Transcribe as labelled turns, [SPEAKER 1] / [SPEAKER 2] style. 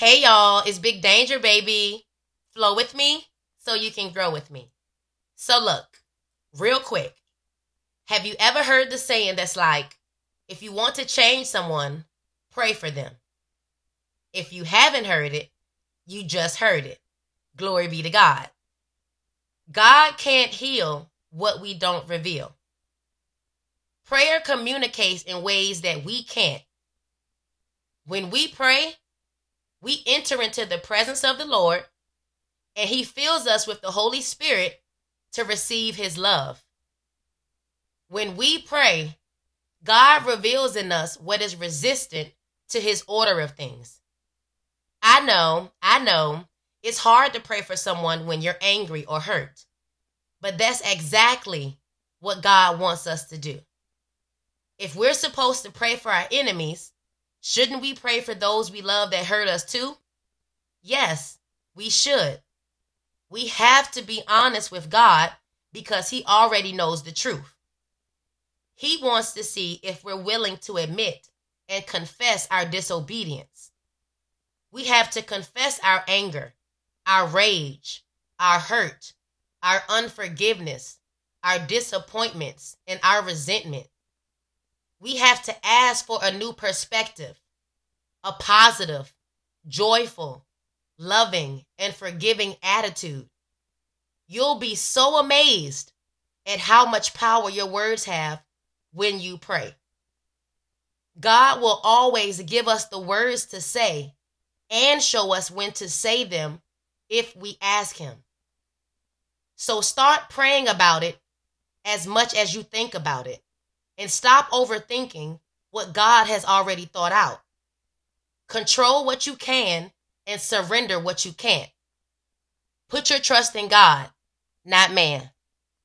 [SPEAKER 1] Hey y'all, it's Big Danger, baby. Flow with me so you can grow with me. So, look, real quick. Have you ever heard the saying that's like, if you want to change someone, pray for them? If you haven't heard it, you just heard it. Glory be to God. God can't heal what we don't reveal. Prayer communicates in ways that we can't. When we pray, we enter into the presence of the Lord and he fills us with the Holy Spirit to receive his love. When we pray, God reveals in us what is resistant to his order of things. I know, I know, it's hard to pray for someone when you're angry or hurt, but that's exactly what God wants us to do. If we're supposed to pray for our enemies, shouldn't we pray for those we love that hurt us too? Yes, we should. We have to be honest with God because He already knows the truth. He wants to see if we're willing to admit and confess our disobedience. We have to confess our anger, our rage, our hurt, our unforgiveness, our disappointments, and our resentment. We have to ask for a new perspective, a positive, joyful, loving, and forgiving attitude. You'll be so amazed at how much power your words have when you pray. God will always give us the words to say and show us when to say them if we ask Him. So start praying about it as much as you think about it and stop overthinking what God has already thought out. Control what you can and surrender what you can't. Put your trust in God, not man.